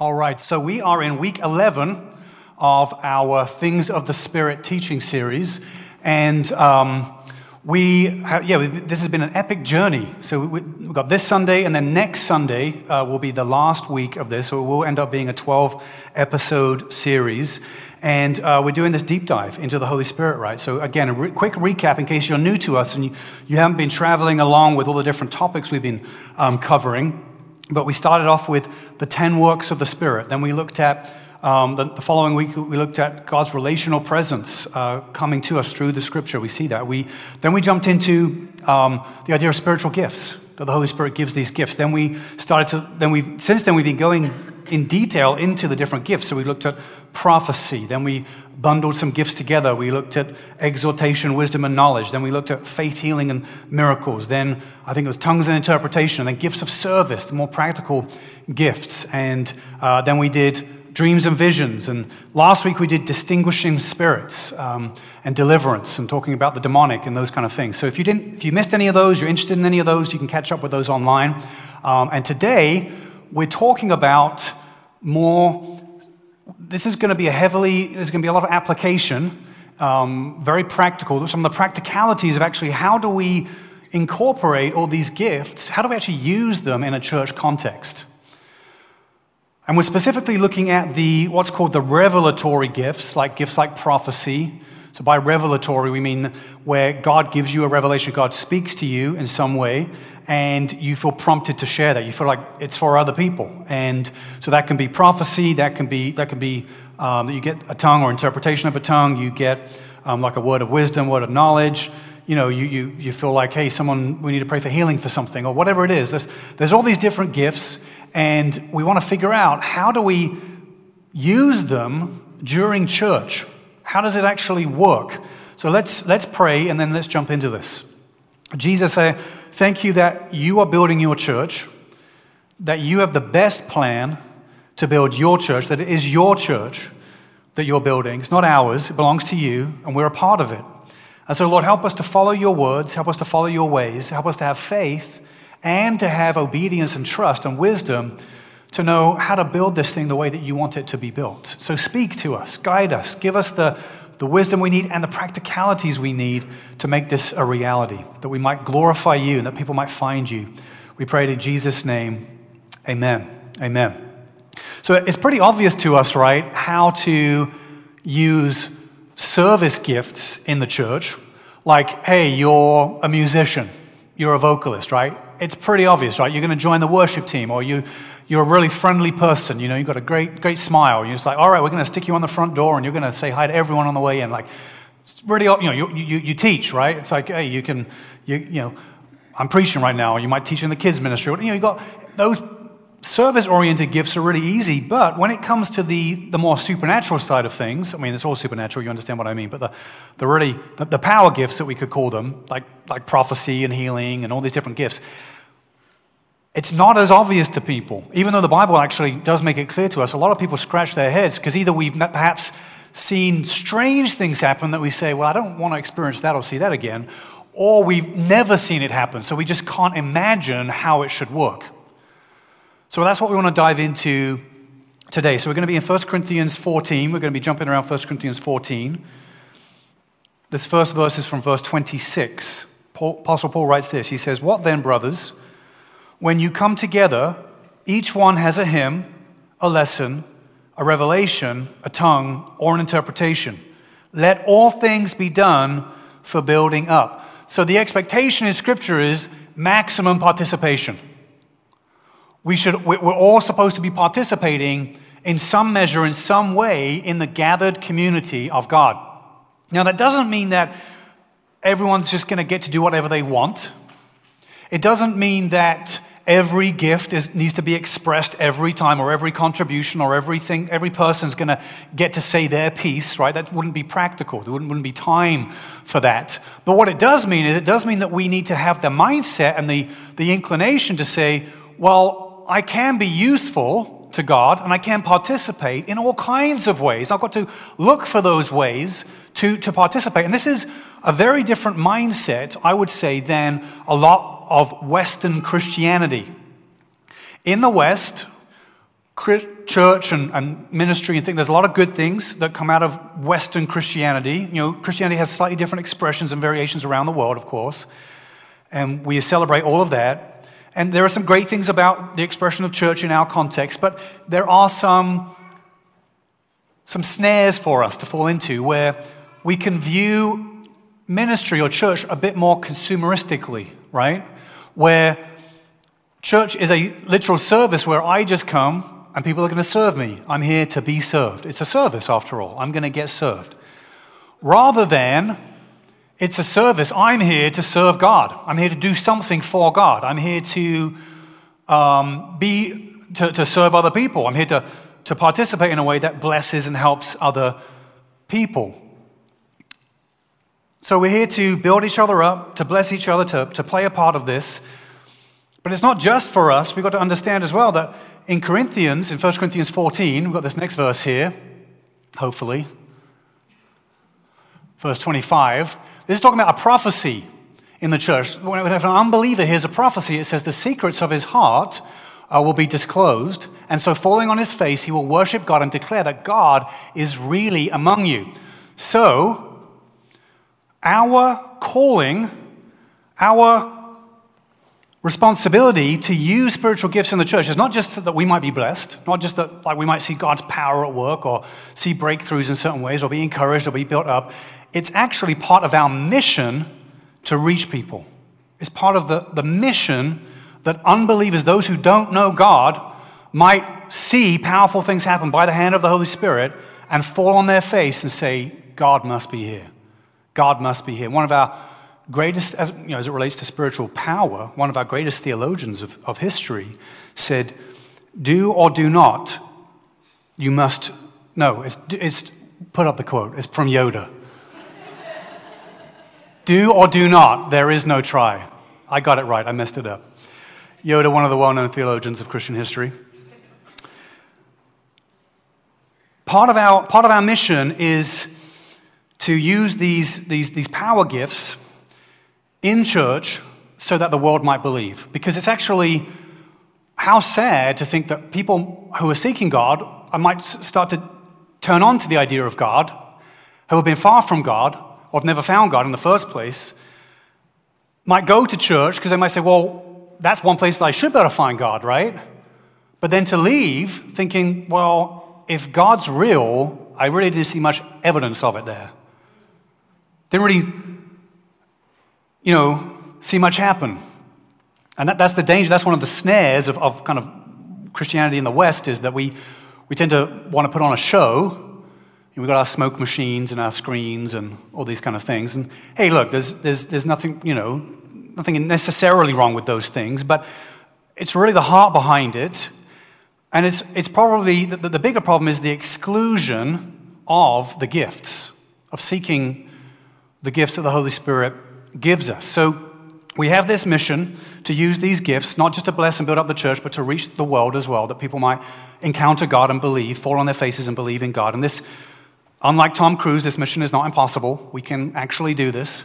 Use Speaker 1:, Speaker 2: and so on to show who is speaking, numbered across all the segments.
Speaker 1: All right, so we are in week 11 of our Things of the Spirit teaching series. And um, we, have, yeah, this has been an epic journey. So we, have got this Sunday, and then next Sunday uh, will be the last week of this. So it will end up being a 12 episode series. And uh, we're doing this deep dive into the Holy Spirit, right? So, again, a re- quick recap in case you're new to us and you, you haven't been traveling along with all the different topics we've been um, covering. But we started off with the 10 works of the Spirit. Then we looked at, um, the, the, following week, we looked at God's relational presence uh, coming to us through the Scripture. We see that. We, then we jumped into um, the idea of spiritual gifts, that the Holy Spirit gives these gifts. Then we started to, then we since then, we've been going in detail into the different gifts. So we looked at prophecy. Then we bundled some gifts together. We looked at exhortation, wisdom, and knowledge. Then we looked at faith, healing, and miracles. Then I think it was tongues and interpretation. And then gifts of service, the more practical gifts. And uh, then we did dreams and visions. And last week we did distinguishing spirits um, and deliverance and talking about the demonic and those kind of things. So if you didn't, if you missed any of those, you're interested in any of those, you can catch up with those online. Um, and today we're talking about more this is going to be a heavily, there's going to be a lot of application, um, very practical. Some of the practicalities of actually how do we incorporate all these gifts? How do we actually use them in a church context? And we're specifically looking at the what's called the revelatory gifts, like gifts like prophecy. So by revelatory, we mean where God gives you a revelation, God speaks to you in some way, and you feel prompted to share that. You feel like it's for other people. And so that can be prophecy, that can be, that can be um, that you get a tongue or interpretation of a tongue, you get um, like a word of wisdom, word of knowledge. You know, you, you, you feel like, hey, someone, we need to pray for healing for something, or whatever it is. There's, there's all these different gifts, and we want to figure out how do we use them during church? How does it actually work? So let's, let's pray, and then let's jump into this. Jesus, I thank you that you are building your church, that you have the best plan to build your church, that it is your church that you're building. It's not ours, it belongs to you, and we're a part of it. And so, Lord, help us to follow your words, help us to follow your ways, help us to have faith and to have obedience and trust and wisdom to know how to build this thing the way that you want it to be built. So, speak to us, guide us, give us the the wisdom we need and the practicalities we need to make this a reality, that we might glorify you and that people might find you. We pray in Jesus' name. Amen. Amen. So it's pretty obvious to us, right, how to use service gifts in the church. Like, hey, you're a musician, you're a vocalist, right? It's pretty obvious, right? You're going to join the worship team, or you, you're a really friendly person, you know, you've got a great, great smile. You're just like, all right, we're going to stick you on the front door and you're going to say hi to everyone on the way in. Like, it's really, you know, you, you, you teach, right? It's like, hey, you can, you, you know, I'm preaching right now, you might teach in the kids' ministry. You know, you got those service oriented gifts are really easy, but when it comes to the, the more supernatural side of things, I mean, it's all supernatural, you understand what I mean, but the, the really, the, the power gifts that we could call them, like, like prophecy and healing and all these different gifts, it's not as obvious to people. Even though the Bible actually does make it clear to us, a lot of people scratch their heads because either we've perhaps seen strange things happen that we say, well, I don't want to experience that or see that again, or we've never seen it happen, so we just can't imagine how it should work. So that's what we want to dive into today. So we're going to be in 1 Corinthians 14. We're going to be jumping around 1 Corinthians 14. This first verse is from verse 26. Paul, Apostle Paul writes this He says, What then, brothers? When you come together, each one has a hymn, a lesson, a revelation, a tongue, or an interpretation. Let all things be done for building up. So the expectation in Scripture is maximum participation. We should, we're all supposed to be participating in some measure, in some way, in the gathered community of God. Now, that doesn't mean that everyone's just going to get to do whatever they want. It doesn't mean that every gift is, needs to be expressed every time, or every contribution, or everything, every person's going to get to say their piece, right? That wouldn't be practical. There wouldn't, wouldn't be time for that. But what it does mean is it does mean that we need to have the mindset and the, the inclination to say, well, I can be useful to God and I can participate in all kinds of ways. I've got to look for those ways to, to participate. And this is a very different mindset, I would say, than a lot of Western Christianity. In the West, church and, and ministry and things, there's a lot of good things that come out of Western Christianity. You know, Christianity has slightly different expressions and variations around the world, of course. And we celebrate all of that. And there are some great things about the expression of church in our context, but there are some, some snares for us to fall into where we can view ministry or church a bit more consumeristically, right? Where church is a literal service where I just come and people are going to serve me. I'm here to be served. It's a service, after all. I'm going to get served. Rather than it's a service, I'm here to serve God. I'm here to do something for God. I'm here to um, be to, to serve other people. I'm here to, to participate in a way that blesses and helps other people. So we're here to build each other up, to bless each other, to, to play a part of this. But it's not just for us. We've got to understand as well that in Corinthians, in 1 Corinthians 14, we've got this next verse here, hopefully. Verse 25. This is talking about a prophecy in the church. When an unbeliever hears a prophecy, it says the secrets of his heart uh, will be disclosed. And so, falling on his face, he will worship God and declare that God is really among you. So, our calling, our responsibility to use spiritual gifts in the church is not just that we might be blessed, not just that like we might see God's power at work or see breakthroughs in certain ways or be encouraged or be built up. It's actually part of our mission to reach people. It's part of the, the mission that unbelievers, those who don't know God, might see powerful things happen by the hand of the Holy Spirit and fall on their face and say, God must be here. God must be here. One of our greatest, as, you know, as it relates to spiritual power, one of our greatest theologians of, of history said, Do or do not, you must. No, it's, it's put up the quote, it's from Yoda. do or do not, there is no try. I got it right, I messed it up. Yoda, one of the well known theologians of Christian history. Part of our, part of our mission is to use these, these, these power gifts in church so that the world might believe. Because it's actually how sad to think that people who are seeking God might start to turn on to the idea of God, who have been far from God or have never found God in the first place, might go to church because they might say, well, that's one place that I should be able to find God, right? But then to leave thinking, well, if God's real, I really didn't see much evidence of it there. Didn't really you know, see much happen. And that, that's the danger, that's one of the snares of, of kind of Christianity in the West is that we, we tend to want to put on a show. We've got our smoke machines and our screens and all these kind of things. And hey, look, there's, there's, there's nothing, you know, nothing necessarily wrong with those things, but it's really the heart behind it. And it's, it's probably the, the bigger problem is the exclusion of the gifts, of seeking the gifts of the Holy Spirit gives us. So we have this mission to use these gifts, not just to bless and build up the church, but to reach the world as well, that people might encounter God and believe, fall on their faces and believe in God. And this, unlike Tom Cruise, this mission is not impossible. We can actually do this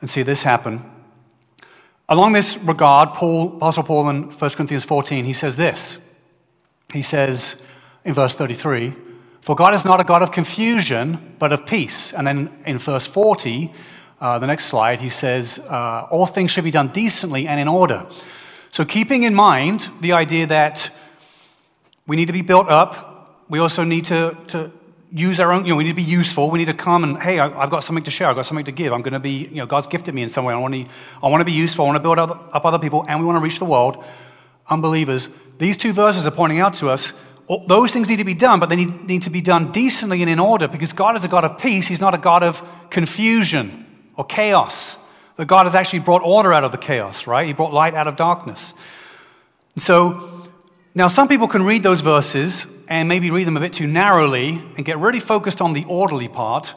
Speaker 1: and see this happen. Along this regard, Paul, Apostle Paul in 1 Corinthians 14, he says this. He says in verse 33, For God is not a God of confusion, but of peace. And then in verse 40, uh, the next slide, he says, uh, All things should be done decently and in order. So, keeping in mind the idea that we need to be built up, we also need to, to use our own, you know, we need to be useful. We need to come and, hey, I, have got something to share. I've got something to give. I'm going to be, you know, God's gifted me in some way. I want to, I want to be useful. I want to build up other people, and we want to reach the world, unbelievers. These two verses are pointing out to us those things need to be done, but they need, need to be done decently and in order because God is a God of peace. He's not a God of confusion or chaos. That God has actually brought order out of the chaos, right? He brought light out of darkness. And so, now some people can read those verses and maybe read them a bit too narrowly and get really focused on the orderly part.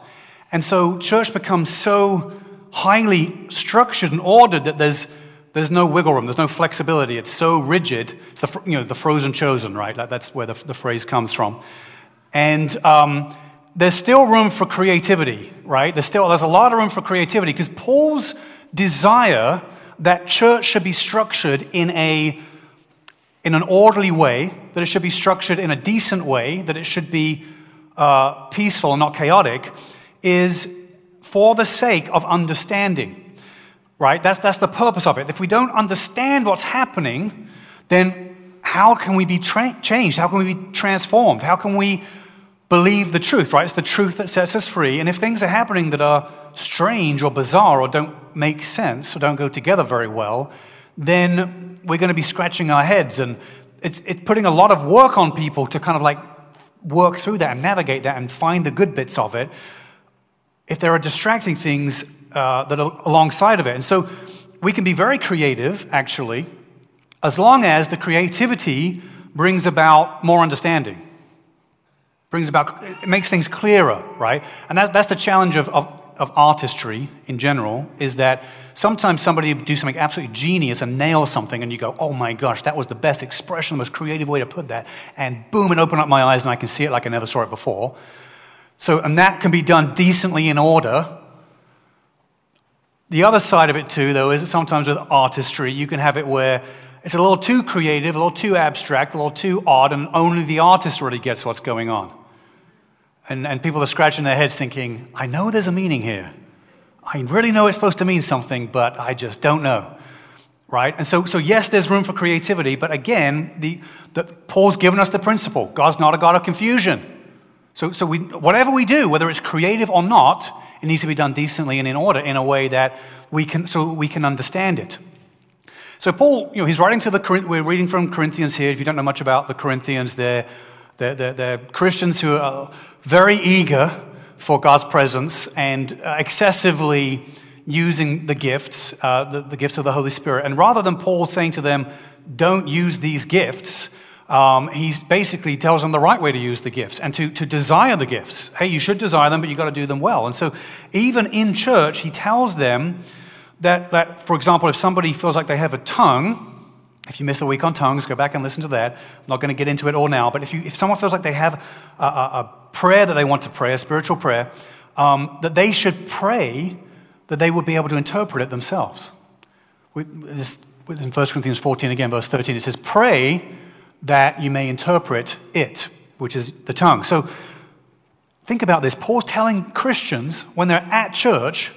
Speaker 1: And so, church becomes so highly structured and ordered that there's, there's no wiggle room, there's no flexibility. It's so rigid. It's the, you know, the frozen chosen, right? That's where the, the phrase comes from. And um, there's still room for creativity, right? There's still there's a lot of room for creativity because Paul's desire that church should be structured in a in an orderly way, that it should be structured in a decent way, that it should be uh, peaceful and not chaotic, is for the sake of understanding. Right? That's, that's the purpose of it. If we don't understand what's happening, then how can we be tra- changed? How can we be transformed? How can we believe the truth, right? It's the truth that sets us free. And if things are happening that are strange or bizarre or don't make sense or don't go together very well, then we're going to be scratching our heads. And it's, it's putting a lot of work on people to kind of like work through that and navigate that and find the good bits of it if there are distracting things uh, that are alongside of it. And so we can be very creative, actually, as long as the creativity brings about more understanding. Brings about it makes things clearer right? And that, that's the challenge of, of, of, artistry in general is that sometimes somebody do something absolutely genius and nail something and you go oh my gosh that was the best expression the most creative way to put that. And boom it opened up my eyes and i can see it like i never saw it before. So and that can be done decently in order the other side of it too though is that sometimes with artistry you can have it where it's a little too creative, a little too abstract, a little too odd, and only the artist really gets what's going on. And, and people are scratching their heads thinking, I know there's a meaning here. I really know it's supposed to mean something, but I just don't know. Right? And so, so yes, there's room for creativity, but again, the, the, Paul's given us the principle God's not a God of confusion. So, so we, whatever we do, whether it's creative or not, it needs to be done decently and in order in a way that we can, so we can understand it. So Paul, you know, he's writing to the, we're reading from Corinthians here. If you don't know much about the Corinthians, they're, they're, they're, they're Christians who are very eager for God's presence and excessively using the gifts, uh, the, the, gifts of the Holy Spirit. And rather than Paul saying to them, don't use these gifts, um, he basically tells them the right way to use the gifts and to, to desire the gifts. Hey, you should desire them, but you've got to do them well. And so, even in church, he tells them that, that, for example, if somebody feels like they have a tongue, if you missed a week on tongues, go back and listen to that. I'm not going to get into it all now, but if, you, if someone feels like they have a, a, a prayer that they want to pray, a spiritual prayer, um, that they should pray that they would be able to interpret it themselves. We, this, in 1 Corinthians 14, again, verse 13, it says, Pray that you may interpret it, which is the tongue. So think about this. Paul's telling Christians when they're at church,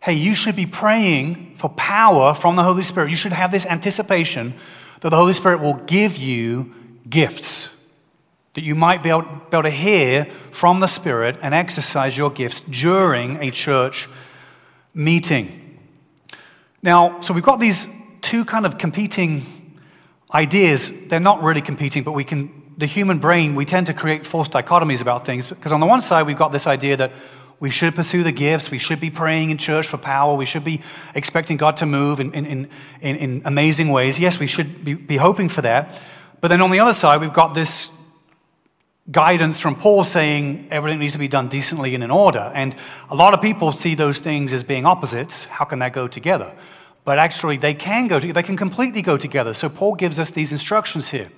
Speaker 1: hey, you should be praying for power from the Holy Spirit. You should have this anticipation that the Holy Spirit will give you gifts, that you might be able, be able to hear from the Spirit and exercise your gifts during a church meeting. Now, so we've got these two kind of competing ideas. They're not really competing, but we can, the human brain, we tend to create false dichotomies about things because on the one side, we've got this idea that we should pursue the gifts. We should be praying in church for power. We should be expecting God to move in, in, in, in amazing ways. Yes, we should be, be hoping for that. But then on the other side, we've got this guidance from Paul saying everything needs to be done decently and in order. And a lot of people see those things as being opposites. How can that go together? But actually, they can go. They can completely go together. So Paul gives us these instructions here.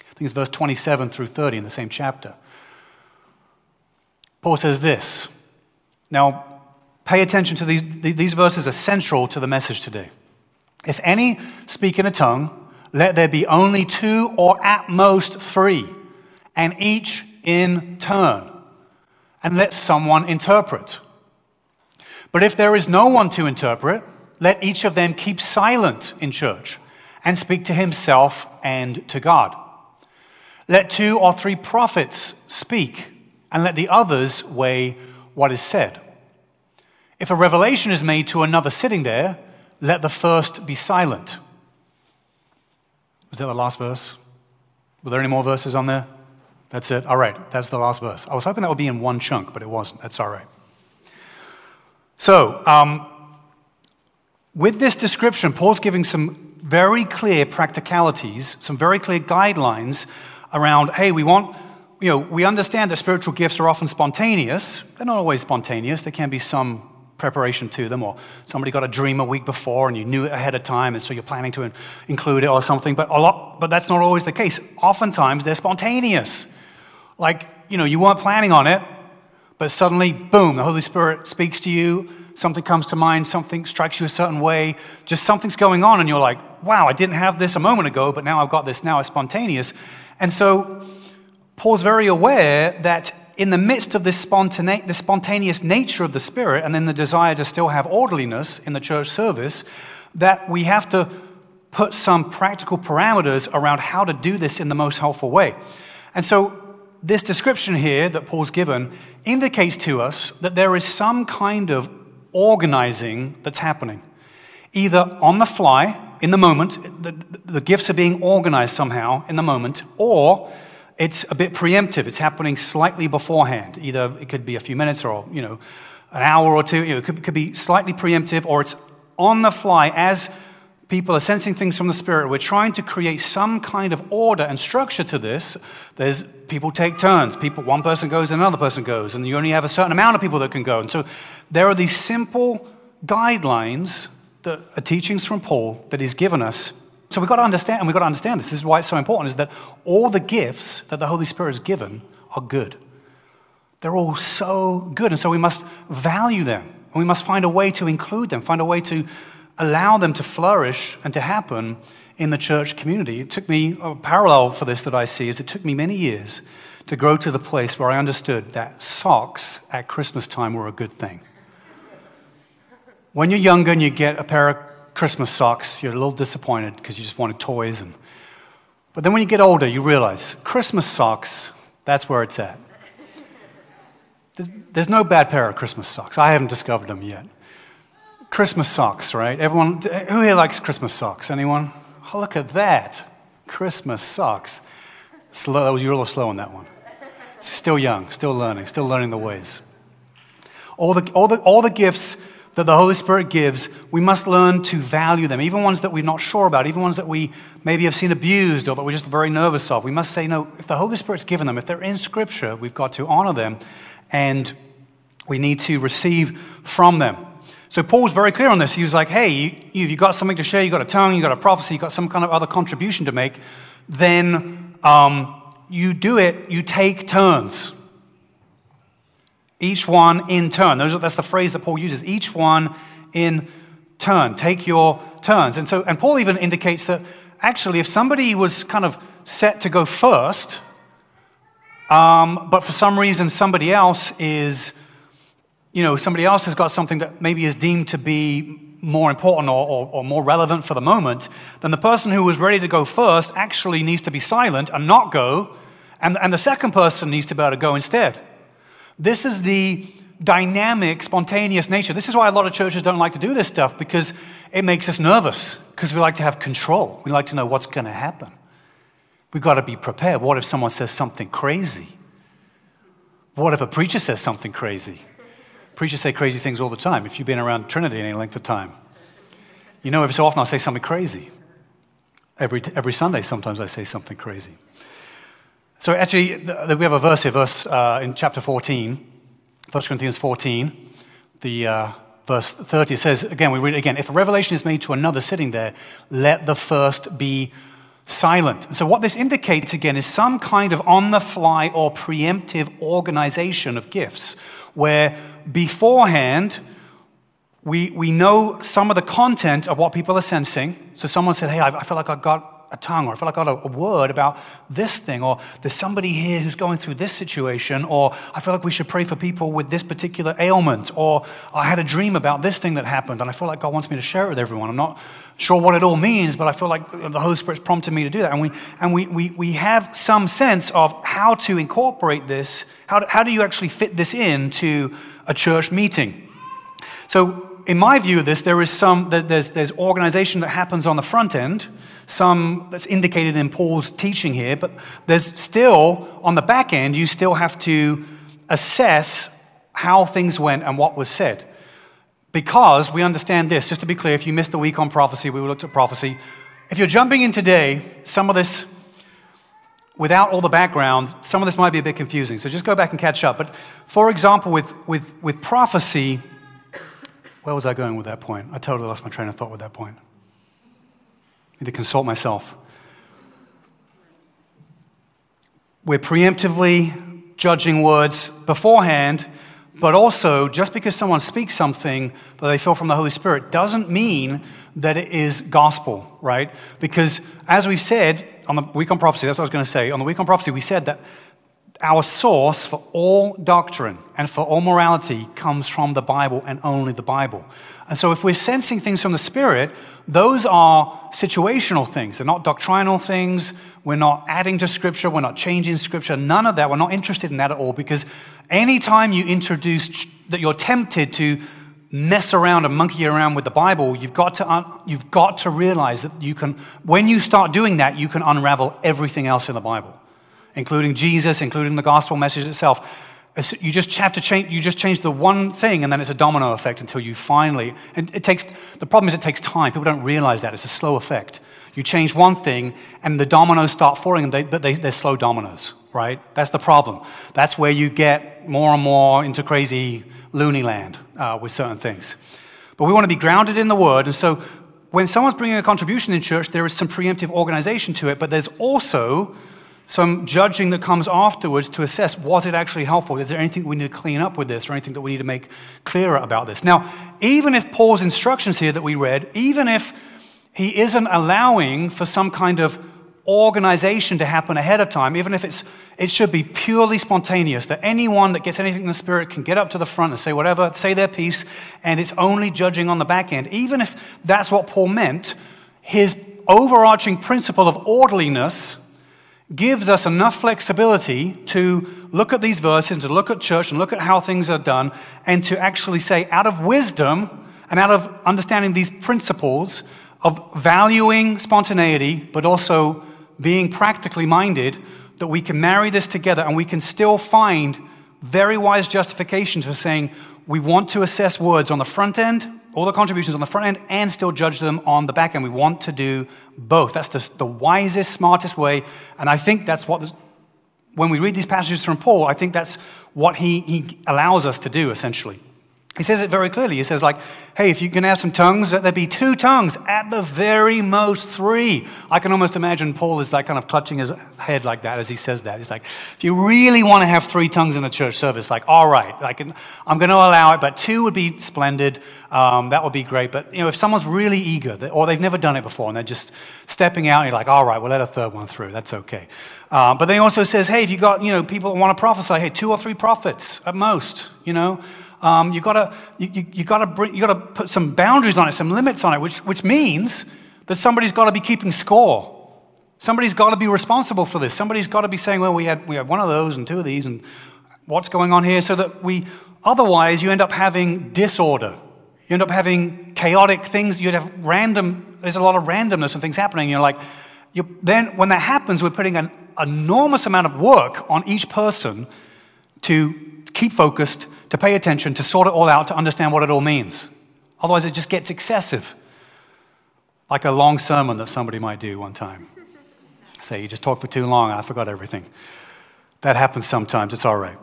Speaker 1: I think it's verse 27 through 30 in the same chapter. Paul says this now, pay attention to these, these verses are central to the message today. If any speak in a tongue, let there be only two or at most three, and each in turn, and let someone interpret. But if there is no one to interpret, let each of them keep silent in church and speak to himself and to God. Let two or three prophets speak, and let the others weigh what is said. If a revelation is made to another sitting there, let the first be silent. Was that the last verse? Were there any more verses on there? That's it. All right, that's the last verse. I was hoping that would be in one chunk, but it wasn't. That's all right. So, um, with this description, Paul's giving some very clear practicalities, some very clear guidelines around hey, we want you know, we understand that spiritual gifts are often spontaneous. They're not always spontaneous. There can be some preparation to them, or somebody got a dream a week before and you knew it ahead of time, and so you're planning to include it or something. But a lot, but that's not always the case. Oftentimes they're spontaneous. Like, you know, you weren't planning on it, but suddenly, boom, the Holy Spirit speaks to you, something comes to mind, something strikes you a certain way, just something's going on, and you're like, wow, I didn't have this a moment ago, but now I've got this, now it's spontaneous. And so Paul's very aware that in the midst of this spontane- spontaneous nature of the Spirit and then the desire to still have orderliness in the church service, that we have to put some practical parameters around how to do this in the most helpful way. And so, this description here that Paul's given indicates to us that there is some kind of organizing that's happening. Either on the fly, in the moment, the, the gifts are being organized somehow in the moment, or it's a bit preemptive. It's happening slightly beforehand. Either it could be a few minutes or, you know, an hour or two. You know, it could, it could be slightly preemptive or it's on the fly as people are sensing things from the Spirit. We're trying to create some kind of order and structure to this. There's people take turns. People, one person goes, and another person goes, and you only have a certain amount of people that can go. And so there are these simple guidelines that are teachings from Paul that he's given us so we've got to understand, and we've got to understand this. This is why it's so important, is that all the gifts that the Holy Spirit has given are good. They're all so good, and so we must value them. And we must find a way to include them, find a way to allow them to flourish and to happen in the church community. It took me, a parallel for this that I see is it took me many years to grow to the place where I understood that socks at Christmas time were a good thing. When you're younger and you get a pair of Christmas socks, you're a little disappointed because you just wanted toys. And, but then when you get older, you realize Christmas socks, that's where it's at. There's no bad pair of Christmas socks. I haven't discovered them yet. Christmas socks, right? Everyone, who here likes Christmas socks? Anyone? Oh, look at that. Christmas socks. Slow, you're a little slow on that one. Still young, still learning, still learning the ways. All the, all the, all the gifts that the Holy Spirit gives, we must learn to value them, even ones that we're not sure about, even ones that we maybe have seen abused or that we're just very nervous of. We must say, no, if the Holy Spirit's given them, if they're in Scripture, we've got to honor them and we need to receive from them. So Paul's very clear on this. He was like, hey, if you, have got something to share, you've got a tongue, you've got a prophecy, you've got some kind of other contribution to make, then um, you do it, you take turns. Each one in turn. That's the phrase that Paul uses. Each one in turn. Take your turns. And so, and Paul even indicates that actually, if somebody was kind of set to go first, um, but for some reason somebody else is, you know, somebody else has got something that maybe is deemed to be more important or, or, or, more relevant for the moment, then the person who was ready to go first actually needs to be silent and not go, and, and the second person needs to be able to go instead. This is the dynamic, spontaneous nature. This is why a lot of churches don't like to do this stuff because it makes us nervous because we like to have control. We like to know what's going to happen. We've got to be prepared. What if someone says something crazy? What if a preacher says something crazy? Preachers say crazy things all the time. If you've been around Trinity any length of time, you know every so often I'll say something crazy. Every, every Sunday, sometimes I say something crazy. So actually, we have a verse here, verse uh, in chapter 14, 1 Corinthians 14, the uh, verse 30. Says, again, we read again, if a revelation is made to another sitting there, let the first be silent. So what this indicates again is some kind of on-the-fly or preemptive organization of gifts, where beforehand, we, we know some of the content of what people are sensing. So someone said, hey, I feel like I got a tongue, or I feel like I got a, a word about this thing, or there's somebody here who's going through this situation, or I feel like we should pray for people with this particular ailment, or I had a dream about this thing that happened, and I feel like God wants me to share it with everyone. I'm not sure what it all means, but I feel like the Holy Spirit's prompted me to do that. And we, and we, we, we have some sense of how to incorporate this. How do, how do you actually fit this into a church meeting? So, in my view of this, there is some, there's, there's organization that happens on the front end, some that's indicated in Paul's teaching here, but there's still, on the back end, you still have to assess how things went and what was said. Because we understand this, just to be clear, if you missed the week on prophecy, we looked at prophecy. If you're jumping in today, some of this, without all the background, some of this might be a bit confusing. So just go back and catch up. But for example, with, with, with prophecy, where was I going with that point? I totally lost my train of thought with that point I need to consult myself. We're preemptively judging words beforehand, But also, just because someone speaks something that they feel from the Holy Spirit doesn't mean that it is gospel, right? Because as we've said on the week on prophecy, that's what I was going to say. On the week on prophecy, we said that our source for all doctrine and for all morality comes from the Bible and only the Bible. And so, if we're sensing things from the Spirit, those are situational things. They're not doctrinal things. We're not adding to Scripture. We're not changing Scripture. None of that. We're not interested in that at all because anytime you introduce that you're tempted to mess around and monkey around with the Bible, you've got to, un- you've got to realize that you can, when you start doing that, you can unravel everything else in the Bible including Jesus, including the gospel message itself. You just have to change, you just change the one thing and then it's a domino effect until you finally, and it takes, the problem is it takes time. People don't realize that. It's a slow effect. You change one thing and the dominoes start falling, they, but they, they're slow dominoes, right? That's the problem. That's where you get more and more into crazy loony land uh, with certain things. But we want to be grounded in the word. And so when someone's bringing a contribution in church, there is some preemptive organization to it, but there's also some judging that comes afterwards to assess was it actually helpful? Is there anything we need to clean up with this or anything that we need to make clearer about this? Now, even if Paul's instructions here that we read, even if he isn't allowing for some kind of organization to happen ahead of time, even if it's, it should be purely spontaneous, that anyone that gets anything in the Spirit can get up to the front and say whatever, say their piece, and it's only judging on the back end. Even if that's what Paul meant, his overarching principle of orderliness gives us enough flexibility to look at these verses, to look at church and look at how things are done, and to actually say, out of wisdom and out of understanding these principles of valuing spontaneity, but also being practically minded, that we can marry this together and we can still find very wise justifications for saying we want to assess words on the front end all the contributions on the front end and still judge them on the back end. We want to do both. That's the, the wisest, smartest way. And I think that's what, when we read these passages from Paul, I think that's what he, he allows us to do, essentially. He says it very clearly. He says, like, hey, if you can have some tongues, let there be two tongues, at the very most three. I can almost imagine Paul is like kind of clutching his head like that as he says that. He's like, if you really want to have three tongues in a church service, like, all right, like, I'm going to allow it, but two would be splendid. Um, that would be great. But, you know, if someone's really eager, or they've never done it before, and they're just stepping out, and you're like, all right, we'll let a third one through. That's okay. Uh, but then he also says, hey, if you got, you know, people that want to prophesy, hey, two or three prophets at most, you know. Um, you gotta, you, you, you, gotta bring, you gotta put some boundaries on it, some limits on it, which, which means that somebody's got to be keeping score. Somebody's got to be responsible for this. Somebody's got to be saying, well, we had, we had one of those and two of these, and what's going on here? So that we, otherwise, you end up having disorder. You end up having chaotic things. You'd have random, there's a lot of randomness and things happening. You're like, you, then when that happens, we're putting an enormous amount of work on each person to keep focused, to pay attention, to sort it all out, to understand what it all means. Otherwise, it just gets excessive. Like a long sermon that somebody might do one time. Say, you just talked for too long, and I forgot everything. That happens sometimes, it's all right.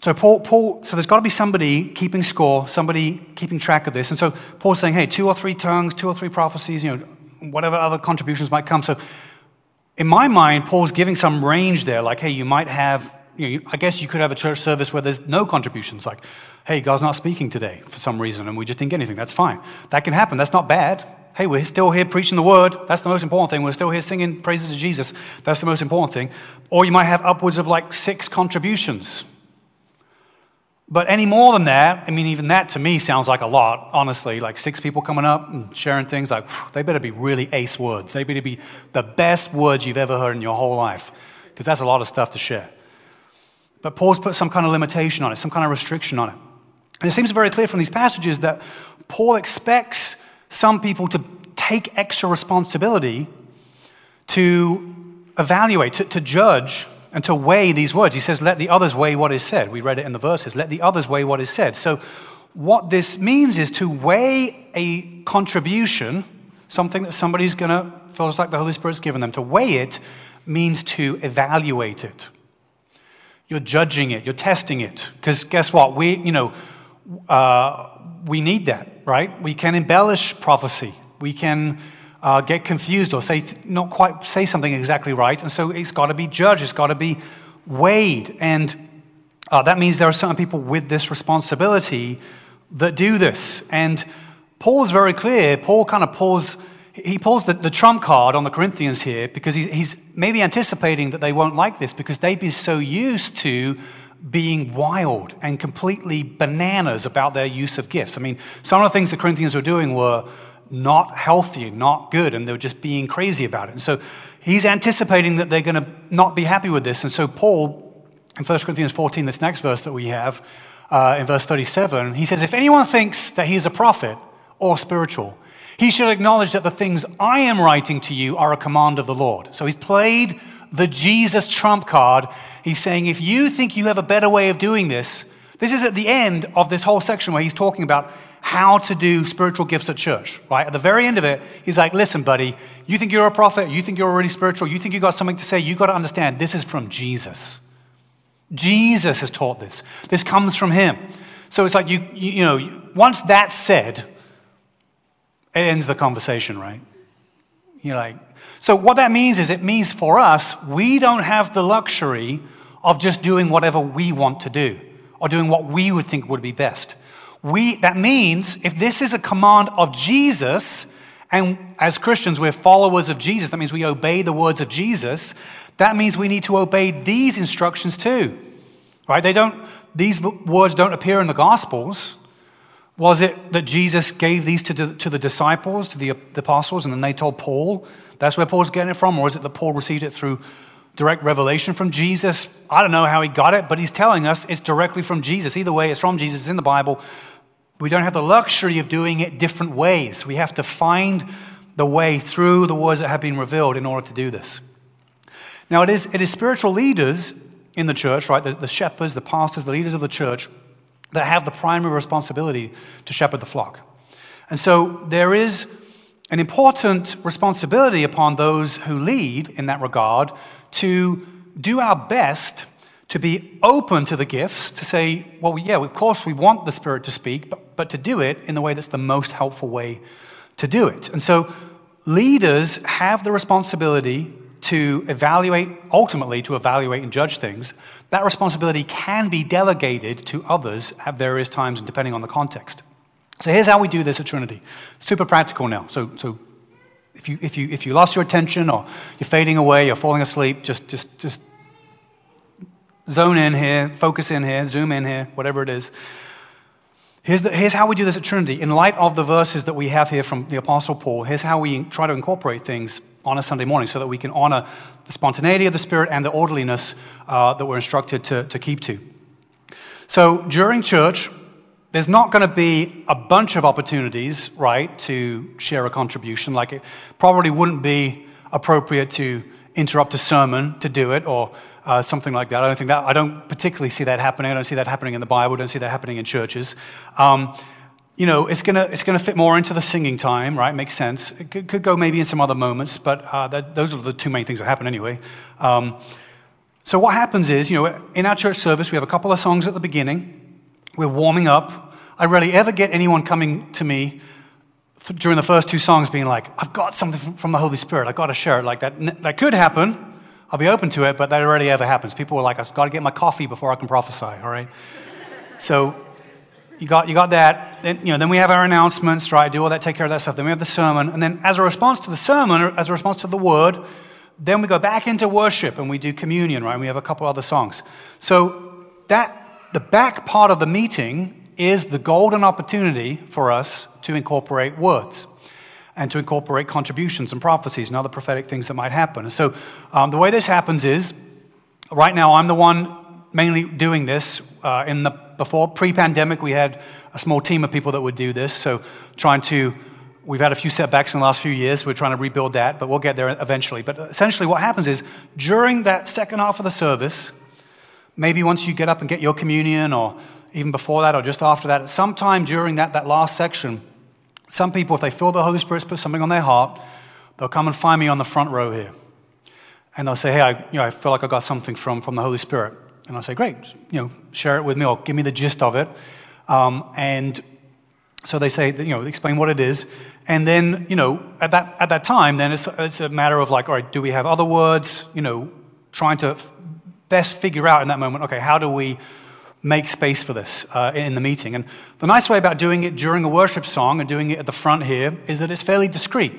Speaker 1: So, Paul, Paul, so there's got to be somebody keeping score, somebody keeping track of this. And so Paul's saying, hey, two or three tongues, two or three prophecies, you know, whatever other contributions might come. So, in my mind, Paul's giving some range there, like, hey, you might have you know, I guess you could have a church service where there's no contributions, like, hey, God's not speaking today for some reason, and we just didn't get anything. That's fine. That can happen. That's not bad. Hey, we're still here preaching the word. That's the most important thing. We're still here singing praises to Jesus. That's the most important thing. Or you might have upwards of like six contributions. But any more than that, I mean, even that to me sounds like a lot, honestly. Like six people coming up and sharing things, like, they better be really ace words. They better be the best words you've ever heard in your whole life, because that's a lot of stuff to share. But Paul's put some kind of limitation on it, some kind of restriction on it. And it seems very clear from these passages that Paul expects some people to take extra responsibility to evaluate, to, to judge, and to weigh these words. He says, Let the others weigh what is said. We read it in the verses. Let the others weigh what is said. So, what this means is to weigh a contribution, something that somebody's going to feel like the Holy Spirit's given them. To weigh it means to evaluate it. You're judging it, you're testing it. Because guess what? We, you know, uh, we need that, right? We can embellish prophecy. We can uh, get confused or say not quite say something exactly right, and so it's got to be judged. It's got to be weighed. And uh, that means there are certain people with this responsibility that do this. And Paul's very clear. Paul kind of pulls, he pulls the, the trump card on the Corinthians here because he's, he's maybe anticipating that they won't like this because they've been so used to being wild and completely bananas about their use of gifts. I mean, some of the things the Corinthians were doing were not healthy, not good, and they were just being crazy about it. And so he's anticipating that they're going to not be happy with this. And so Paul, in 1 Corinthians 14, this next verse that we have, uh, in verse 37, he says, If anyone thinks that he is a prophet or spiritual, he should acknowledge that the things I am writing to you are a command of the Lord. So he's played the Jesus trump card. He's saying, if you think you have a better way of doing this, this is at the end of this whole section where he's talking about how to do spiritual gifts at church, right? At the very end of it, he's like, listen, buddy, you think you're a prophet, you think you're already spiritual, you think you got something to say, you got to understand this is from Jesus. Jesus has taught this. This comes from him. So it's like you, you, you know, once that's said, it ends the conversation, right? You're like, so, what that means is it means for us, we don't have the luxury of just doing whatever we want to do or doing what we would think would be best. We, that means if this is a command of Jesus, and as Christians we're followers of Jesus, that means we obey the words of Jesus, that means we need to obey these instructions too. Right? They don't, these words don't appear in the Gospels. Was it that Jesus gave these to, to the disciples, to the, the apostles, and then they told Paul? That's where Paul's getting it from? Or is it that Paul received it through direct revelation from Jesus? I don't know how he got it, but he's telling us it's directly from Jesus. Either way, it's from Jesus, it's in the Bible. We don't have the luxury of doing it different ways. We have to find the way through the words that have been revealed in order to do this. Now, it is, it is spiritual leaders in the church, right? The, the shepherds, the pastors, the leaders of the church that have the primary responsibility to shepherd the flock. And so there is an important responsibility upon those who lead in that regard to do our best to be open to the gifts, to say, well, yeah, of course we want the Spirit to speak, but, but to do it in the way that's the most helpful way to do it. And so leaders have the responsibility to evaluate, ultimately, to evaluate and judge things. That responsibility can be delegated to others at various times, and depending on the context. So here's how we do this at Trinity. Super practical now. So, so if, you, if, you, if you lost your attention or you're fading away, you're falling asleep, just, just, just zone in here, focus in here, zoom in here, whatever it is. Here's, the, here's how we do this at Trinity. In light of the verses that we have here from the Apostle Paul, here's how we try to incorporate things on a Sunday morning so that we can honor the spontaneity of the Spirit and the orderliness uh, that we're instructed to, to keep to. So during church, there's not going to be a bunch of opportunities, right, to share a contribution. Like it probably wouldn't be appropriate to interrupt a sermon to do it or uh, something like that. I don't think that, I don't particularly see that happening. I don't see that happening in the Bible. I don't see that happening in churches. Um, you know, it's going to it's gonna fit more into the singing time, right? Makes sense. It could, could go maybe in some other moments, but uh, that, those are the two main things that happen anyway. Um, so what happens is, you know, in our church service, we have a couple of songs at the beginning we're warming up. I rarely ever get anyone coming to me during the first two songs being like, I've got something from the Holy Spirit. I've got to share it. Like that, that could happen. I'll be open to it, but that already ever happens. People are like, I've got to get my coffee before I can prophesy, all right? so you got, you got that. Then, you know, then we have our announcements, right? Do all that, take care of that stuff. Then we have the sermon. And then as a response to the sermon, as a response to the word, then we go back into worship and we do communion, right? And we have a couple other songs. So that the back part of the meeting is the golden opportunity for us to incorporate words and to incorporate contributions and prophecies and other prophetic things that might happen. And So, um, the way this happens is right now, I'm the one mainly doing this. Uh, in the before pre-pandemic, we had a small team of people that would do this. So, trying to we've had a few setbacks in the last few years. We're trying to rebuild that, but we'll get there eventually. But essentially, what happens is during that second half of the service, maybe once you get up and get your communion, or even before that, or just after that, sometime during that, that last section, some people, if they feel the Holy Spirit's put something on their heart, they'll come and find me on the front row here. And they'll say, hey, I, you know, I feel like I got something from, from the Holy Spirit. And I'll say, great, you know, share it with me or give me the gist of it. Um, and so they say, you know, explain what it is. And then, you know, at that, at that time, then it's, it's a matter of like, all right, do we have other words? You know, trying to best figure out in that moment okay, how do we make space for this uh, in the meeting. And the nice way about doing it during a worship song and doing it at the front here is that it's fairly discreet.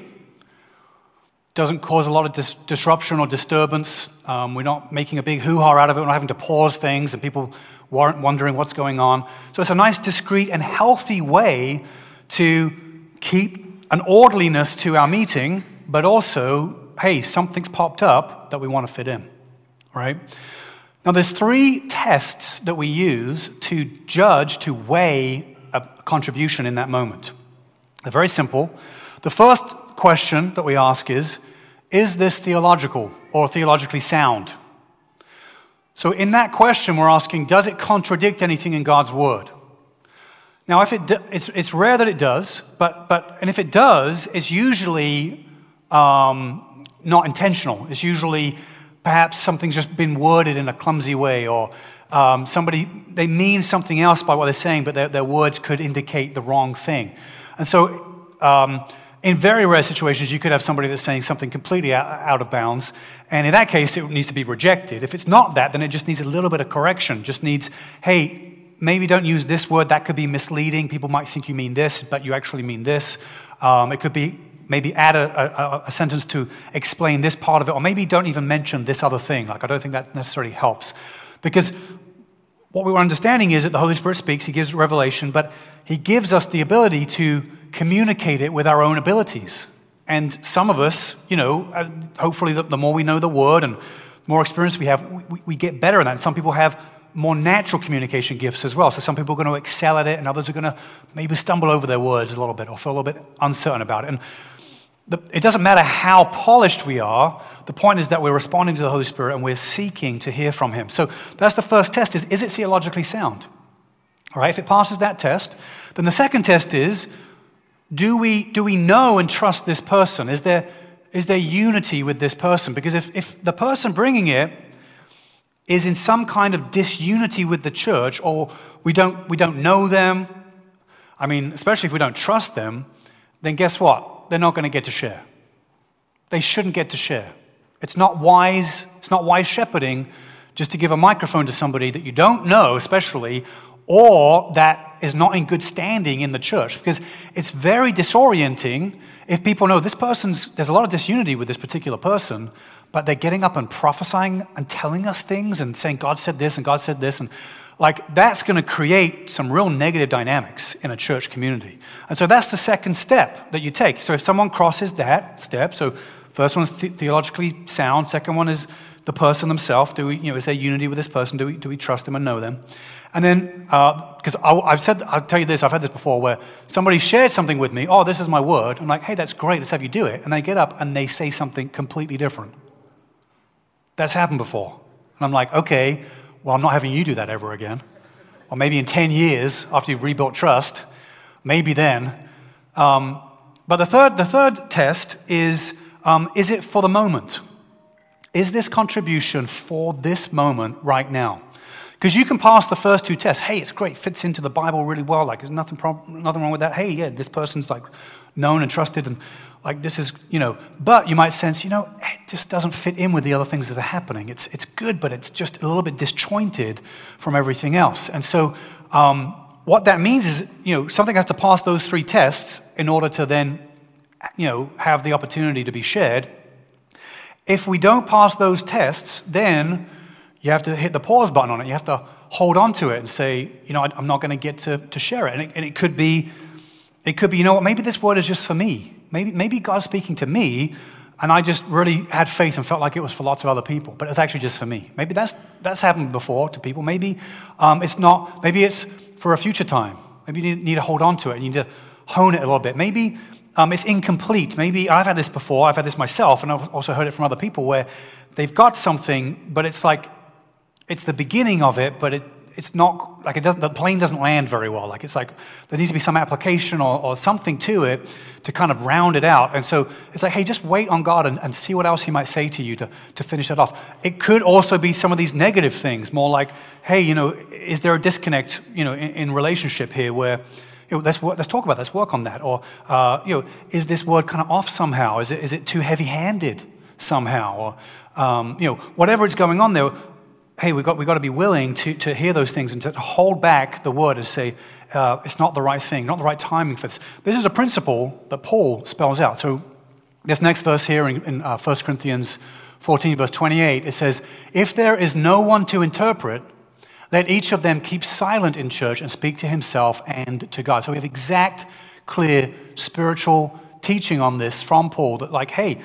Speaker 1: Doesn't cause a lot of dis- disruption or disturbance. Um, we're not making a big hoo ha out of it. We're not having to pause things and people weren't wondering what's going on. So it's a nice, discreet, and healthy way to keep an orderliness to our meeting, but also, hey, something's popped up that we want to fit in, right? Now, there's three tests that we use to judge, to weigh a contribution in that moment. They're very simple. The first question that we ask is Is this theological or theologically sound? So, in that question, we're asking Does it contradict anything in God's Word? Now, if it do, it's, it's rare that it does, but, but, and if it does, it's usually um, not intentional. It's usually perhaps something's just been worded in a clumsy way, or um, somebody, they mean something else by what they're saying, but their, their words could indicate the wrong thing. And so, um, in very rare situations, you could have somebody that's saying something completely out, of bounds, and in that case, it needs to be rejected. If it's not that, then it just needs a little bit of correction. Just needs, hey, maybe don't use this word. That could be misleading. People might think you mean this, but you actually mean this. Um, it could be maybe add a, a, a, sentence to explain this part of it, or maybe don't even mention this other thing. Like, I don't think that necessarily helps. Because what we were understanding is that the Holy Spirit speaks, He gives revelation, but He gives us the ability to communicate it with our own abilities. And some of us, you know, uh, hopefully the, the more we know the Word and more experience we have, we, we get better at that. And some people have more natural communication gifts as well. So some people are going to excel at it, and others are going to maybe stumble over their words a little bit or feel a little bit uncertain about it. And the, it doesn't matter how polished we are. The point is that we're responding to the Holy Spirit and we're seeking to hear from Him. So that's the first test: is is it theologically sound? All right. If it passes that test, then the second test is: do we do we know and trust this person? Is there is there unity with this person? Because if, if the person bringing it is in some kind of disunity with the church, or we don't, we don't know them, I mean, especially if we don't trust them, then guess what? they're not going to get to share. They shouldn't get to share. It's not wise, it's not wise shepherding just to give a microphone to somebody that you don't know, especially, or that is not in good standing in the church, because it's very disorienting if people know this person's, there's a lot of disunity with this particular person, but they're getting up and prophesying and telling us things and saying, God said this and God said this. And like that's going to create some real negative dynamics in a church community. And so that's the second step that you take. So if someone crosses that step, so first one is the- theologically sound, second one is the person themselves. Do we, you know, is there unity with this person? Do we, do we trust them and know them? And then, because uh, I've said, I'll tell you this, I've had this before where somebody shared something with me, oh, this is my word. I'm like, hey, that's great, let's have you do it. And they get up and they say something completely different. That's happened before. And I'm like, okay, well, I'm not having you do that ever again. Or maybe in 10 years after you've rebuilt trust, maybe then. Um, but the third, the third test is um, is it for the moment? Is this contribution for this moment right now? Because you can pass the first two tests. Hey, it's great, fits into the Bible really well. Like, there's nothing, nothing wrong with that. Hey, yeah, this person's like known and trusted, and like this is, you know. But you might sense, you know, it just doesn't fit in with the other things that are happening. It's, it's good, but it's just a little bit disjointed from everything else. And so, um, what that means is, you know, something has to pass those three tests in order to then, you know, have the opportunity to be shared. If we don't pass those tests, then you have to hit the pause button on it. You have to hold on to it and say, you know, I'm not going to get to, to share it. And, it. and it could be, it could be, you know what, maybe this word is just for me. Maybe, maybe God's speaking to me, and I just really had faith and felt like it was for lots of other people, but it's actually just for me. Maybe that's, that's happened before to people. Maybe um, it's not, maybe it's for a future time. Maybe you need, need, to hold on to it. and You need to hone it a little bit. Maybe um, it's incomplete. Maybe I've had this before. I've had this myself, and I've also heard it from other people where they've got something, but it's like it's the beginning of it, but it, it's not like it doesn't, the plane doesn't land very well. Like it's like there needs to be some application or, or something to it to kind of round it out. And so it's like, hey, just wait on God and, and see what else He might say to you to, to finish it off. It could also be some of these negative things, more like, hey, you know, is there a disconnect, you know, in, in relationship here where, you know, let's, work, let's talk about that, let's work on that. Or, uh, you know, is this word kind of off somehow? Is it, is it too heavy handed somehow? Or, um, you know, whatever is going on there, hey, we've got, we've got to be willing to, to hear those things and to hold back the word and say, uh, it's not the right thing, not the right timing for this. This is a principle that Paul spells out. So, this next verse here in, in uh, 1 Corinthians 14, verse 28, it says, If there is no one to interpret, let each of them keep silent in church and speak to himself and to God. So we have exact, clear spiritual teaching on this from Paul that, like, hey,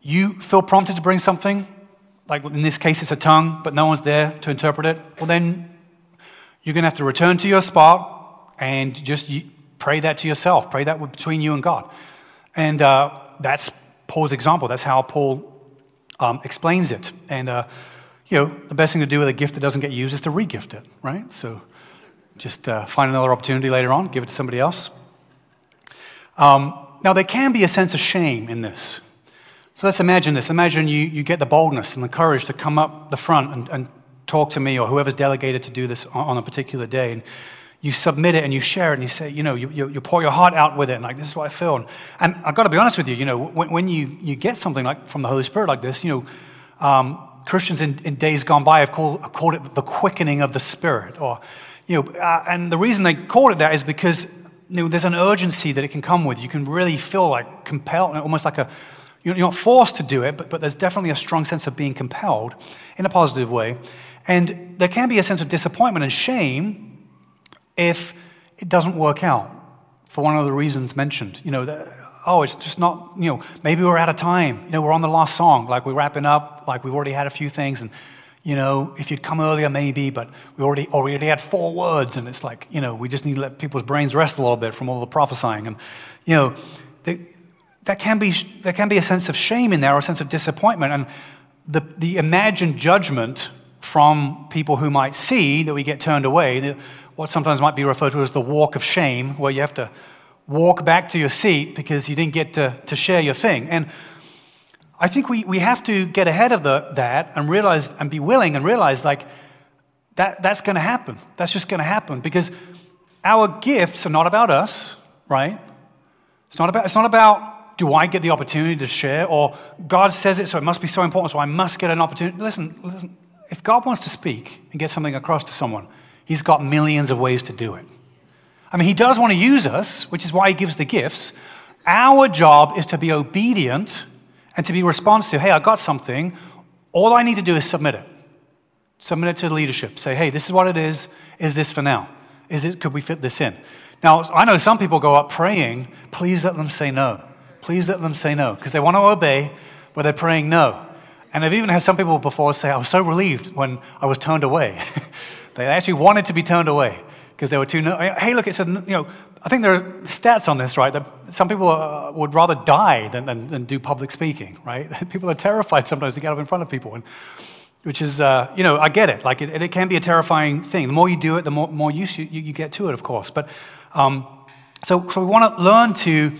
Speaker 1: you feel prompted to bring something, like in this case it's a tongue, but no one's there to interpret it, well, then you're going to have to return to your spot and just pray that to yourself. Pray that between you and God. And uh, that's Paul's example. That's how Paul um, explains it. And, uh, you know, the best thing to do with a gift that doesn't get used is to regift it, right? So just uh, find another opportunity later on, give it to somebody else. Um, now, there can be a sense of shame in this. So let's imagine this. Imagine you, you get the boldness and the courage to come up the front and, and talk to me or whoever's delegated to do this on, on, a particular day. And you submit it and you share it and you say, you know, you, you, you pour your heart out with it and like, this is what I feel. And, and I've got to be honest with you, you know, when, when you, you get something like from the Holy Spirit like this, you know, um, Christians in, in, days gone by have called, have called, it the quickening of the Spirit. Or, you know, uh, and the reason they called it that is because you know, there's an urgency that it can come with. You can really feel like compelled, almost like a, you're not forced to do it, but, but there's definitely a strong sense of being compelled in a positive way. And there can be a sense of disappointment and shame if it doesn't work out for one of the reasons mentioned. You know, oh, it's just not, you know, maybe we're out of time. You know, we're on the last song, like we're wrapping up, like we've already had a few things, and, you know, if you'd come earlier, maybe, but we already, already had four words, and it's like, you know, we just need to let people's brains rest a little bit from all the prophesying. And, you know, the, that can be, there can be a sense of shame in there or a sense of disappointment. And the, the imagined judgment from people who might see that we get turned away, what sometimes might be referred to as the walk of shame, where you have to walk back to your seat because you didn't get to, to share your thing. And I think we, we have to get ahead of the, that and realize and be willing and realize like that, that's going to happen. That's just going to happen because our gifts are not about us, right? It's not about, it's not about do I get the opportunity to share or God says it, so it must be so important, so I must get an opportunity. Listen, listen. If God wants to speak and get something across to someone, He's got millions of ways to do it. I mean, He does want to use us, which is why He gives the gifts. Our job is to be obedient and to be responsive. Hey, I got something. All I need to do is submit it. Submit it to the leadership. Say, hey, this is what it is. Is this for now? Is it, could we fit this in? Now, I know some people go up praying, please let them say no. Please let them say no, because they want to obey, but they're praying no. And I've even had some people before say, I was so relieved when I was turned away. They actually wanted to be turned away because they were too. No- hey, look, it's a, you know, I think there are stats on this, right? That some people uh, would rather die than, than, than, do public speaking, right? People are terrified sometimes to get up in front of people, and, which is, uh, you know, I get it. Like, it, it, can be a terrifying thing. The more you do it, the more, more use you, you get to it, of course. But um, so, so we want to learn to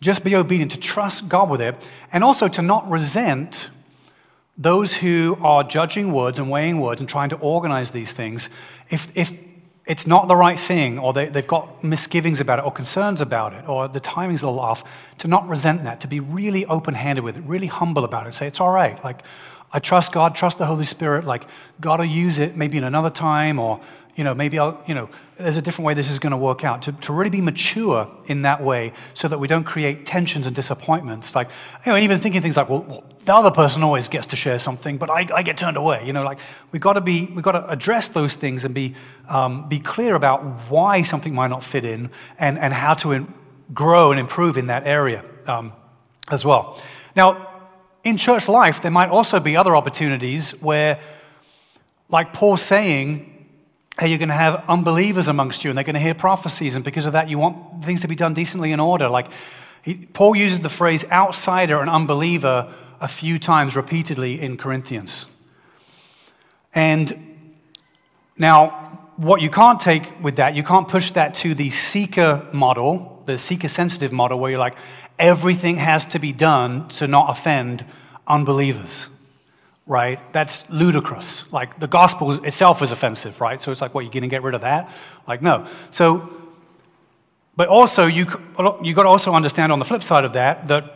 Speaker 1: just be obedient, to trust God with it, and also to not resent those who are judging words and weighing words and trying to organize these things, if, if it's not the right thing, or they, they've got misgivings about it, or concerns about it, or the timing's a little off, to not resent that, to be really open handed with it, really humble about it, say, it's all right. Like, I trust God, trust the Holy Spirit. Like, God will use it maybe in another time, or you know, maybe I'll, you know, there's a different way this is going to work out. To, to really be mature in that way so that we don't create tensions and disappointments. Like, you know, even thinking things like, well, well the other person always gets to share something, but I, I get turned away. You know, like, we've got to be, we've got to address those things and be, um, be clear about why something might not fit in and, and how to in, grow and improve in that area um, as well. Now, in church life, there might also be other opportunities where, like Paul saying, hey, you're going to have unbelievers amongst you and they're going to hear prophecies, and because of that, you want things to be done decently in order. Like he, Paul uses the phrase outsider and unbeliever a few times repeatedly in Corinthians. And now, what you can't take with that, you can't push that to the seeker model, the seeker sensitive model, where you're like, everything has to be done to not offend unbelievers right? That's ludicrous. Like the gospel itself is offensive, right? So it's like, what, you're going to get rid of that? Like, no. So, but also, you, you got to also understand on the flip side of that that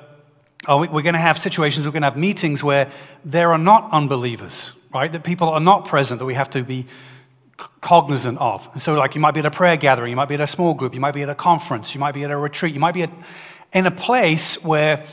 Speaker 1: oh, we're going to have situations, we're going to have meetings where there are not unbelievers. right? That people are not present that we have to be cognizant of. And so, like, you might be at a prayer gathering, you might be at a small group, you might be at a conference, you might be at a retreat, you might be at, in a place where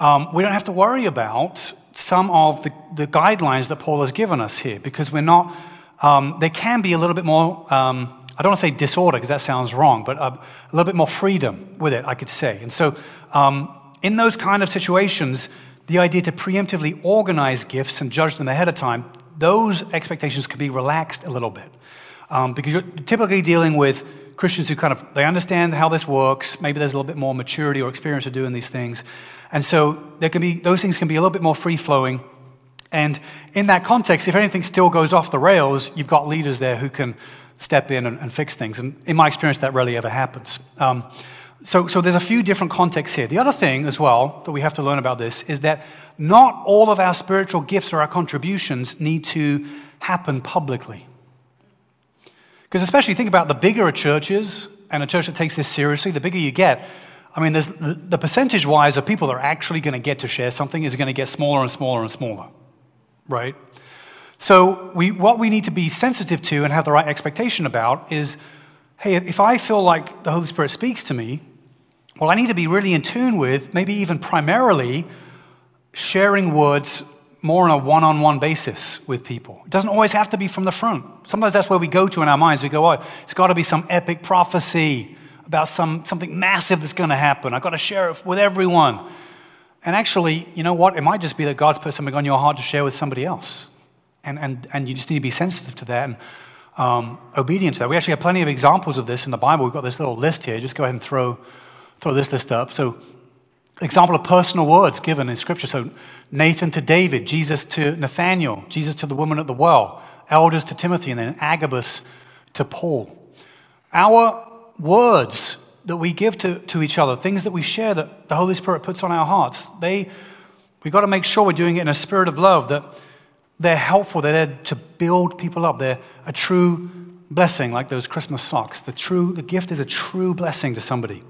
Speaker 1: um, we don't have to worry about some of the, the, guidelines that Paul has given us here because we're not, um, there can be a little bit more, um, I don't want to say disorder because that sounds wrong, but a, a, little bit more freedom with it, I could say. And so, um, in those kind of situations, the idea to preemptively organize gifts and judge them ahead of time, those expectations can be relaxed a little bit. Um, because you're typically dealing with Christians who kind of, they understand how this works. Maybe there's a little bit more maturity or experience of doing these things. And so there can be, those things can be a little bit more free flowing. And in that context, if anything still goes off the rails, you've got leaders there who can step in and, and fix things. And in my experience, that rarely ever happens. Um, so, so there's a few different contexts here. The other thing as well that we have to learn about this is that not all of our spiritual gifts or our contributions need to happen publicly. Because especially think about the bigger a church is, and a church that takes this seriously, the bigger you get. I mean, the percentage wise of people that are actually going to get to share something is going to get smaller and smaller and smaller, right? So, we, what we need to be sensitive to and have the right expectation about is hey, if I feel like the Holy Spirit speaks to me, well, I need to be really in tune with, maybe even primarily, sharing words more on a one on one basis with people. It doesn't always have to be from the front. Sometimes that's where we go to in our minds. We go, oh, it's got to be some epic prophecy about some, something massive that's going to happen. I've got to share it with everyone. And actually, you know what? It might just be that God's put something on your heart to share with somebody else. And, and, and you just need to be sensitive to that and um, obedient to that. We actually have plenty of examples of this in the Bible. We've got this little list here. Just go ahead and throw, throw this list up. So, example of personal words given in Scripture. So, Nathan to David, Jesus to Nathaniel, Jesus to the woman at the well, elders to Timothy, and then Agabus to Paul. Our words that we give to, to each other, things that we share that the Holy Spirit puts on our hearts, they, we've got to make sure we're doing it in a spirit of love, that they're helpful, they're there to build people up. They're a true blessing, like those Christmas socks. The, true, the gift is a true blessing to somebody.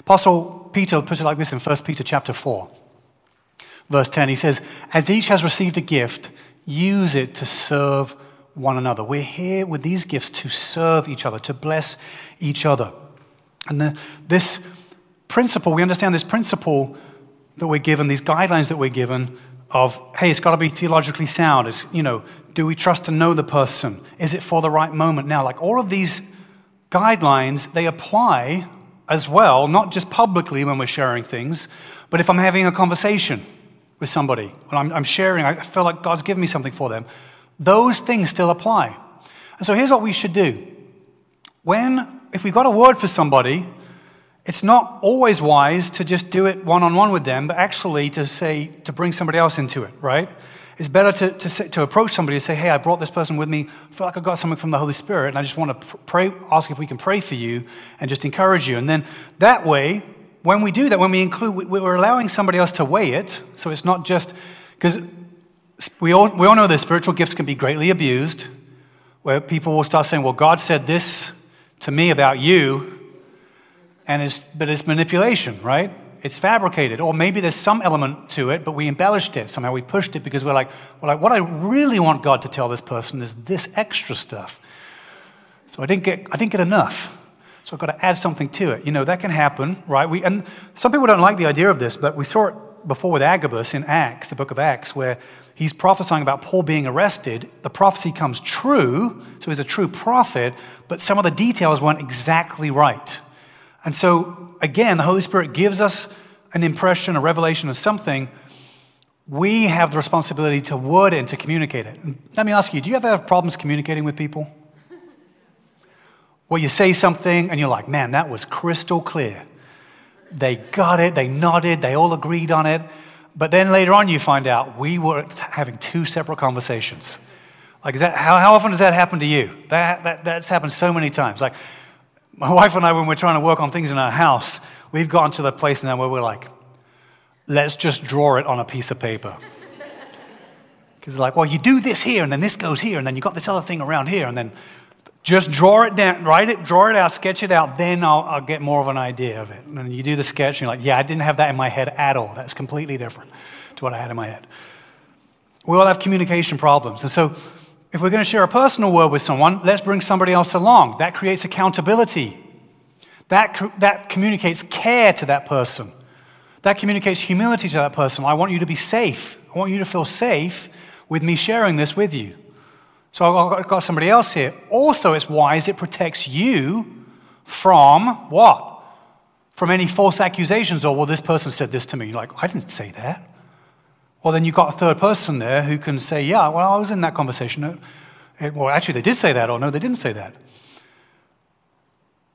Speaker 1: Apostle Peter puts it like this in 1 Peter chapter 4 verse 10. He says, As each has received a gift, use it to serve one another. We're here with these gifts to serve each other, to bless each other. And the, this principle, we understand this principle that we're given, these guidelines that we're given of, hey, it's got to be theologically sound. It's, you know, do we trust to know the person? Is it for the right moment now? Like all of these guidelines, they apply as well, not just publicly when we're sharing things, but if I'm having a conversation with somebody, when I'm, I'm sharing, I feel like God's given me something for them, those things still apply. And so here's what we should do. When, if we've got a word for somebody, it's not always wise to just do it one on one with them, but actually to say, to bring somebody else into it, right? It's better to, to, to approach somebody and say, hey, I brought this person with me. I feel like I got something from the Holy Spirit, and I just want to pray, ask if we can pray for you and just encourage you. And then that way, when we do that, when we include, we're allowing somebody else to weigh it. So it's not just, because we all, we all know that spiritual gifts can be greatly abused, where people will start saying, well, God said this to me about you, and it's, but it's manipulation, right? It's fabricated. Or maybe there's some element to it, but we embellished it. Somehow we pushed it because we're like, well, like, what I really want God to tell this person is this extra stuff. So I didn't get, I didn't get enough. So I've got to add something to it. You know, that can happen, right? We, and some people don't like the idea of this, but we saw it before with Agabus in Acts, the book of Acts, where he's prophesying about Paul being arrested. The prophecy comes true, so he's a true prophet, but some of the details weren't exactly right. And so, again, the Holy Spirit gives us an impression, a revelation of something. We have the responsibility to word it and to communicate it. let me ask you do you ever have problems communicating with people? Where you say something and you're like, man, that was crystal clear. They got it, they nodded, they all agreed on it. But then later on, you find out we were having two separate conversations. Like, is that, how, how often does that happen to you? That, that, that's happened so many times. Like, my wife and I, when we're trying to work on things in our house, we've gotten to the place now where we're like, let's just draw it on a piece of paper. Because like, well, you do this here, and then this goes here, and then you got this other thing around here, and then just draw it down, write it, draw it out, sketch it out, then I'll, I'll get more of an idea of it. And you do the sketch, and you're like, yeah, I didn't have that in my head at all. That's completely different to what I had in my head. We all have communication problems. And so, if we're going to share a personal word with someone, let's bring somebody else along. That creates accountability. That, that communicates care to that person. That communicates humility to that person. I want you to be safe. I want you to feel safe with me sharing this with you. So I've got somebody else here. Also, it's wise, it protects you from what? From any false accusations or, well, this person said this to me. You're like, I didn't say that. Well, then you've got a third person there who can say, yeah, well, I was in that conversation. Uh, it, well, actually, they did say that, or no, they didn't say that.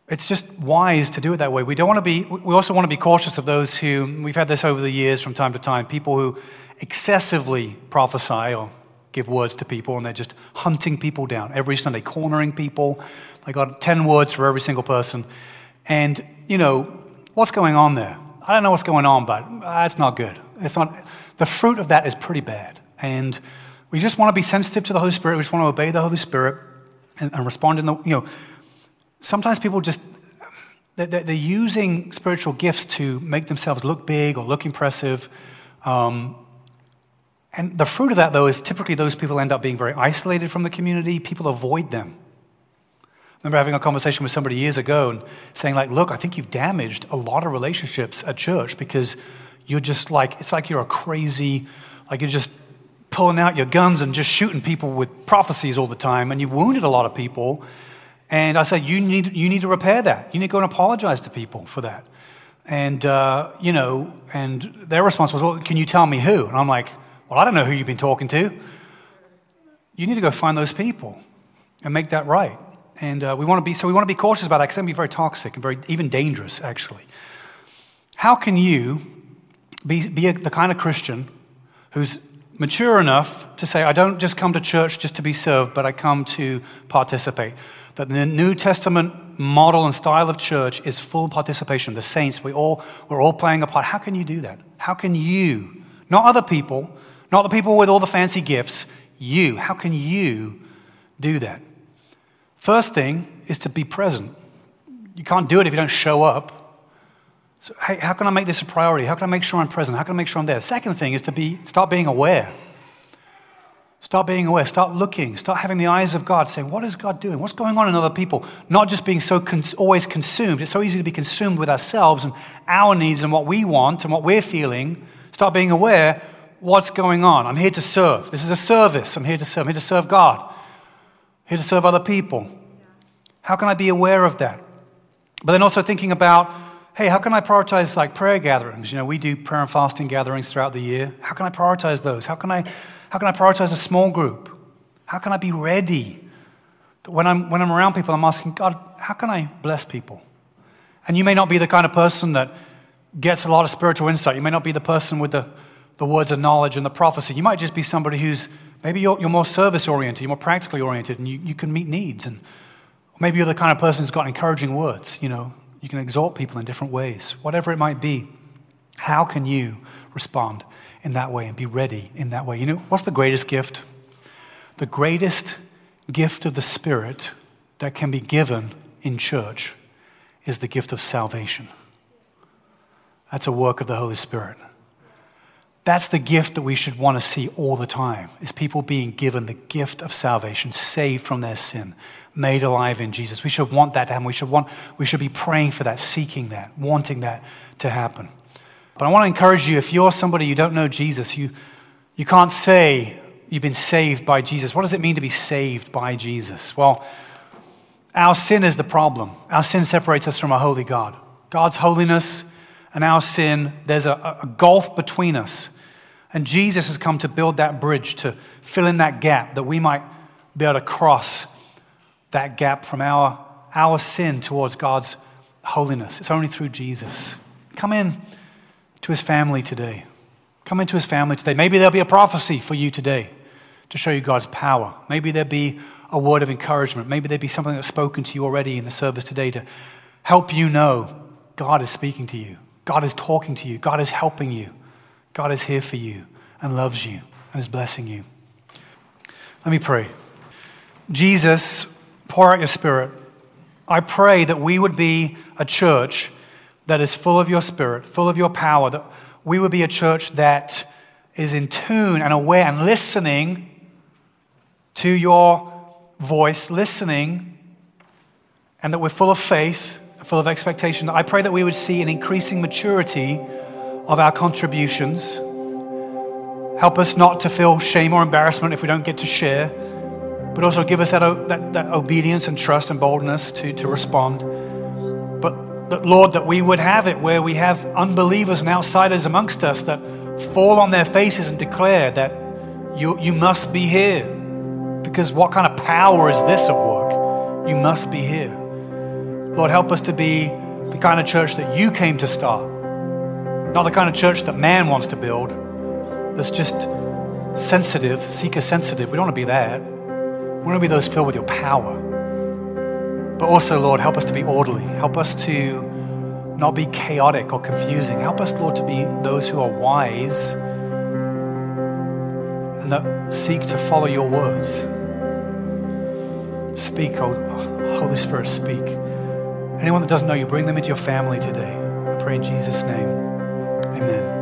Speaker 1: It's just wise to do it that way. We don't want to be, we also want to be cautious of those who, we've had this over the years from time to time, people who excessively prophesy or give words to people and they're just hunting people down every Sunday, cornering people. They got 10 words for every single person. And, you know, what's going on there? I don't know what's going on, but that's not good. It's not, the fruit of that is pretty bad. And we just want to be sensitive to the Holy Spirit. We just want to obey the Holy Spirit and, and respond in the, you know, sometimes people just, they're, they're, using spiritual gifts to make themselves look big or look impressive. Um, and the fruit of that, though, is typically those people end up being very isolated from the community. People avoid them. I remember having a conversation with somebody years ago and saying, like, look, I think you've damaged a lot of relationships at church because you're just like, it's like you're a crazy, like you're just pulling out your guns and just shooting people with prophecies all the time, and you've wounded a lot of people. And I said, you need, you need to repair that. You need to go and apologize to people for that. And, uh, you know, and their response was, well, can you tell me who? And I'm like, well, I don't know who you've been talking to. You need to go find those people and make that right. And uh, we want to be, so we want to be cautious about that because that can be very toxic and very, even dangerous, actually. How can you be, be a, the kind of Christian who's mature enough to say, I don't just come to church just to be served, but I come to participate? That the New Testament model and style of church is full participation. The saints, we all, we're all playing a part. How can you do that? How can you, not other people, not the people with all the fancy gifts, you, how can you do that? First thing is to be present. You can't do it if you don't show up. So, hey, how can I make this a priority? How can I make sure I'm present? How can I make sure I'm there? Second thing is to be, start being aware. Start being aware. Start looking. Start having the eyes of God. Saying, what is God doing? What's going on in other people? Not just being so always consumed. It's so easy to be consumed with ourselves and our needs and what we want and what we're feeling. Start being aware what's going on. I'm here to serve. This is a service. I'm here to serve. I'm here to serve God. I'm here to serve other people. How can I be aware of that? But then also thinking about hey, how can I prioritize like prayer gatherings? You know, we do prayer and fasting gatherings throughout the year. How can I prioritize those? How can I, how can I prioritize a small group? How can I be ready? When I'm, when I'm around people, I'm asking, God, how can I bless people? And you may not be the kind of person that gets a lot of spiritual insight. You may not be the person with the, the words of knowledge and the prophecy. You might just be somebody who's maybe you're, you're more service oriented, you're more practically oriented, and you, you can meet needs. And maybe you're the kind of person who's got encouraging words, you know, you can exhort people in different ways, whatever it might be. How can you respond in that way and be ready in that way? You know, what's the greatest gift? The greatest gift of the Spirit that can be given in church is the gift of salvation. That's a work of the Holy Spirit. That's the gift that we should want to see all the time is people being given the gift of salvation, saved from their sin, made alive in Jesus. We should want that to happen. We should, want, we should be praying for that, seeking that, wanting that to happen. But I want to encourage you if you're somebody you don't know Jesus, you, you can't say you've been saved by Jesus. What does it mean to be saved by Jesus? Well, our sin is the problem. Our sin separates us from a holy God. God's holiness and our sin, there's a, a gulf between us. And Jesus has come to build that bridge, to fill in that gap, that we might be able to cross that gap from our, our sin towards God's holiness. It's only through Jesus. Come in to his family today. Come into his family today. Maybe there'll be a prophecy for you today to show you God's power. Maybe there'll be a word of encouragement. Maybe there'll be something that's spoken to you already in the service today to help you know God is speaking to you. God is talking to you. God is helping you. God is here for you and loves you and is blessing you. Let me pray. Jesus, pour out your spirit. I pray that we would be a church that is full of your spirit, full of your power, that we would be a church that is in tune and aware and listening to your voice, listening, and that we're full of faith, full of expectation. I pray that we would see an increasing maturity of our contributions. Help us not to feel shame or embarrassment if we don't get to share, but also give us that, that, that obedience and trust and boldness to, to respond. But, but Lord, that we would have it where we have unbelievers and outsiders amongst us that fall on their faces and declare that you, you must be here. Because what kind of power is this at work? You must be here. Lord, help us to be the kind of church that you came to start, not the kind of church that man wants to build, that's just sensitive, seeker sensitive. We don't want to be that. We want to be those filled with your power. But also, Lord, help us to be orderly. Help us to not be chaotic or confusing. Help us, Lord, to be those who are wise and that seek to follow your words. Speak, oh, Holy Spirit, speak. Anyone that doesn't know you, bring them into your family today. I pray in Jesus' name. Amen.